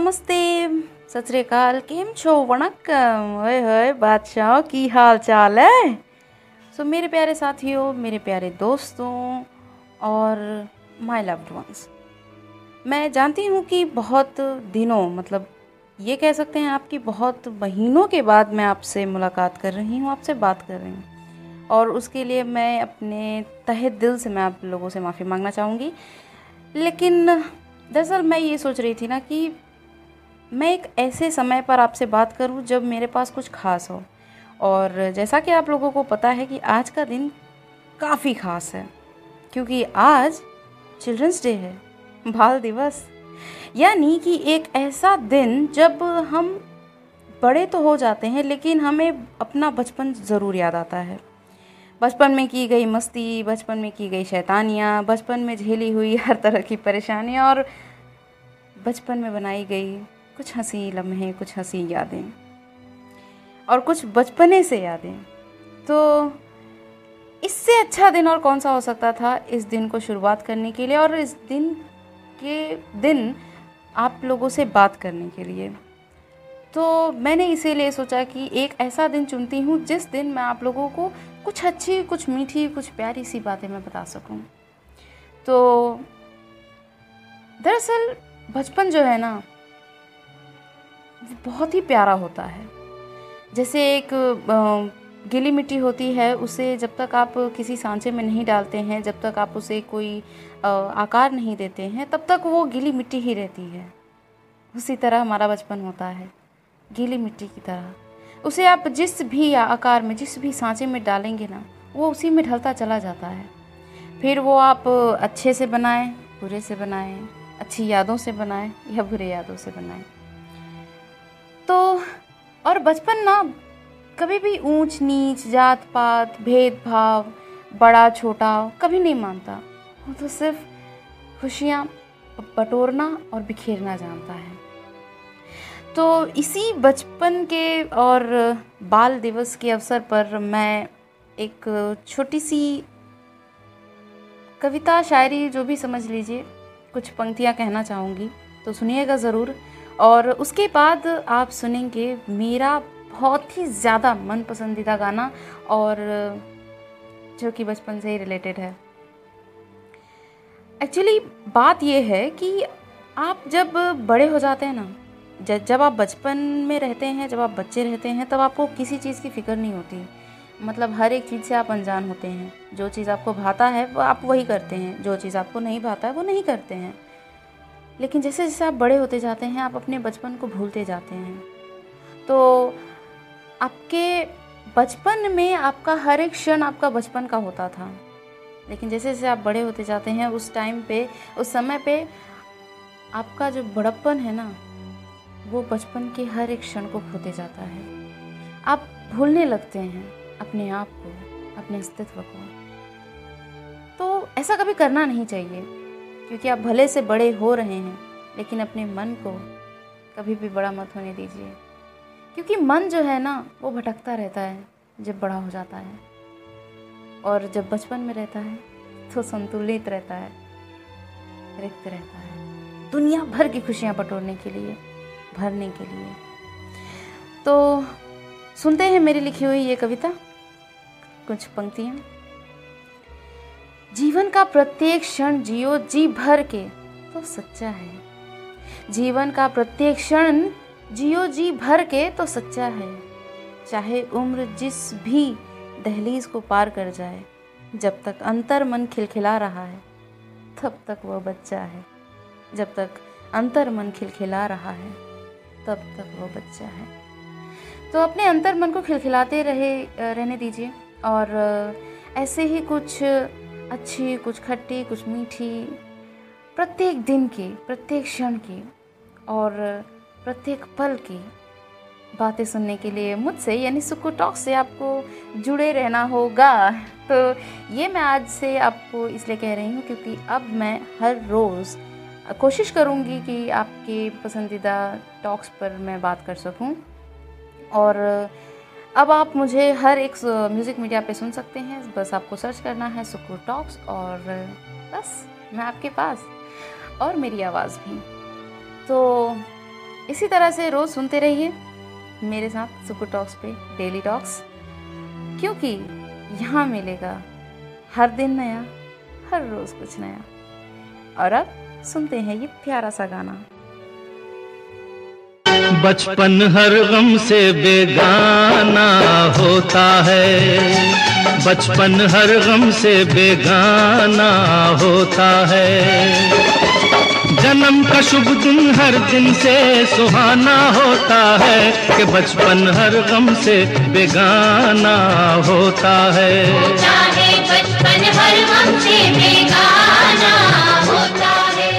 नमस्ते। सत श्रीकाल केम छो? वणक्कम। ओए होए, बादशाह, की हाल चाल है? सो मेरे प्यारे साथियों, मेरे प्यारे दोस्तों, और माय लव्ड वंस मैं जानती हूँ कि बहुत दिनों मतलब ये कह सकते हैं आपकी बहुत महीनों के बाद मैं आपसे मुलाकात कर रही हूँ, आपसे बात कर रही हूँ। और उसके लिए मैं अपने तहे दिल से मैं आप लोगों से माफ़ी मांगना चाहूँगी। लेकिन दरअसल मैं ये सोच रही थी ना कि मैं एक ऐसे समय पर आपसे बात करूँ जब मेरे पास कुछ खास हो। और जैसा कि आप लोगों को पता है कि आज का दिन काफ़ी ख़ास है, क्योंकि आज चिल्ड्रंस डे है, बाल दिवस। यानी कि एक ऐसा दिन जब हम बड़े तो हो जाते हैं, लेकिन हमें अपना बचपन ज़रूर याद आता है। बचपन में की गई मस्ती, बचपन में की गई शैतानियाँ, बचपन में झेली हुई हर तरह की परेशानियाँ और बचपन में बनाई गई कुछ हँसी लम्हे, कुछ हँसी यादें और कुछ बचपने से यादें। तो इससे अच्छा दिन और कौन सा हो सकता था इस दिन को शुरुआत करने के लिए और इस दिन के दिन आप लोगों से बात करने के लिए। तो मैंने इसीलिए सोचा कि एक ऐसा दिन चुनती हूँ जिस दिन मैं आप लोगों को कुछ अच्छी, कुछ मीठी, कुछ प्यारी सी बातें मैं बता सकूँ। तो दरअसल बचपन जो है ना वो बहुत ही प्यारा होता है। जैसे एक गीली मिट्टी होती है, उसे जब तक आप किसी सांचे में नहीं डालते हैं, जब तक आप उसे कोई आकार नहीं देते हैं, तब तक वो गीली मिट्टी ही रहती है। उसी तरह हमारा बचपन होता है, गीली मिट्टी की तरह। उसे आप जिस भी आकार में, जिस भी सांचे में डालेंगे ना, वो उसी में ढलता चला जाता है। फिर वो आप अच्छे से बनाएँ, बुरे से बनाएँ, अच्छी यादों से बनाएँ या बुरे यादों से बनाएँ। तो और बचपन ना, कभी भी ऊंच, नीच जात पात भेदभाव, बड़ा, छोटा, कभी नहीं मानता। वो तो सिर्फ़ खुशियाँ बटोरना और बिखेरना जानता है। तो इसी बचपन के और बाल दिवस के अवसर पर मैं एक छोटी सी कविता, शायरी, जो भी समझ लीजिए, कुछ पंक्तियाँ कहना चाहूँगी तो सुनिएगा ज़रूर। और उसके बाद आप सुनेंगे मेरा बहुत ही ज़्यादा मन पसंदीदा गाना और, जो कि बचपन से ही रिलेटेड है। एक्चुअली बात यह है कि आप जब बड़े हो जाते हैं ना जब आप बचपन में रहते हैं, जब आप बच्चे रहते हैं, तब आपको किसी चीज़ की फ़िक्र नहीं होती। मतलब हर एक चीज़ से आप अनजान होते हैं। जो चीज़ आपको भाता है, वो आप वही करते हैं। जो चीज़ आपको नहीं भाता है, वो नहीं करते हैं। लेकिन जैसे जैसे आप बड़े होते जाते हैं, आप अपने बचपन को भूलते जाते हैं। तो आपके बचपन में आपका हर एक क्षण आपका बचपन का होता था। लेकिन जैसे जैसे आप बड़े होते जाते हैं, उस टाइम पे, उस समय पे आपका जो बड़प्पन है ना, वो बचपन के हर एक क्षण को खोते जाता है। आप भूलने लगते हैं अपने आप को, अपने अस्तित्व को। तो ऐसा कभी करना नहीं चाहिए। क्योंकि आप भले से बड़े हो रहे हैं, लेकिन अपने मन को कभी भी बड़ा मत होने दीजिए। क्योंकि मन जो है ना, वो भटकता रहता है, जब बड़ा हो जाता है। और जब बचपन में रहता है तो संतुलित रहता है, रिक्त रहता है। दुनिया भर की खुशियाँ बटोरने के लिए, भरने के लिए। तो सुनते हैं मेरी लिखी हुई ये कविता। कुछ पंक्तियाँ। जीवन का प्रत्येक क्षण जियो जी भर के तो सच्चा है। जीवन का प्रत्येक क्षण जियो जी भर के तो सच्चा है। चाहे उम्र जिस भी दहलीज को पार कर जाए, जब तक अंतर मन खिलखिला रहा है, तब तक वह बच्चा है। जब तक अंतर मन खिलखिला रहा है, तब तक वो बच्चा है। तो अपने अंतर मन को खिलखिलाते रहे, रहने दीजिए। और, ऐसे ही कुछ अच्छी, कुछ खट्टी, कुछ मीठी। प्रत्येक दिन की, प्रत्येक क्षण की और प्रत्येक पल की बातें सुनने के लिए मुझसे, यानी सुकू टॉक से आपको जुड़े रहना होगा। तो ये मैं आज से आपको इसलिए कह रही हूँ क्योंकि अब मैं हर रोज़ कोशिश करूँगी कि आपके पसंदीदा टॉक्स पर मैं बात कर सकूँ। और अब आप मुझे हर एक म्यूज़िक मीडिया पे सुन सकते हैं। बस आपको सर्च करना है सुकूर टॉक्स और बस, मैं आपके पास और मेरी आवाज़ भी। तो इसी तरह से रोज़ सुनते रहिए मेरे साथ सुपर टॉक्स पे डेली टॉक्स क्योंकि यहाँ मिलेगा हर दिन नया, हर रोज़ कुछ नया। और अब सुनते हैं ये प्यारा सा गाना। बचपन हर गम से बेगाना होता है। बचपन हर गम से बेगाना होता है। जन्म का शुभ दिन हर दिन से सुहाना होता है कि बचपन हर गम से बेगाना होता है। बचपन हर गम से बेगाना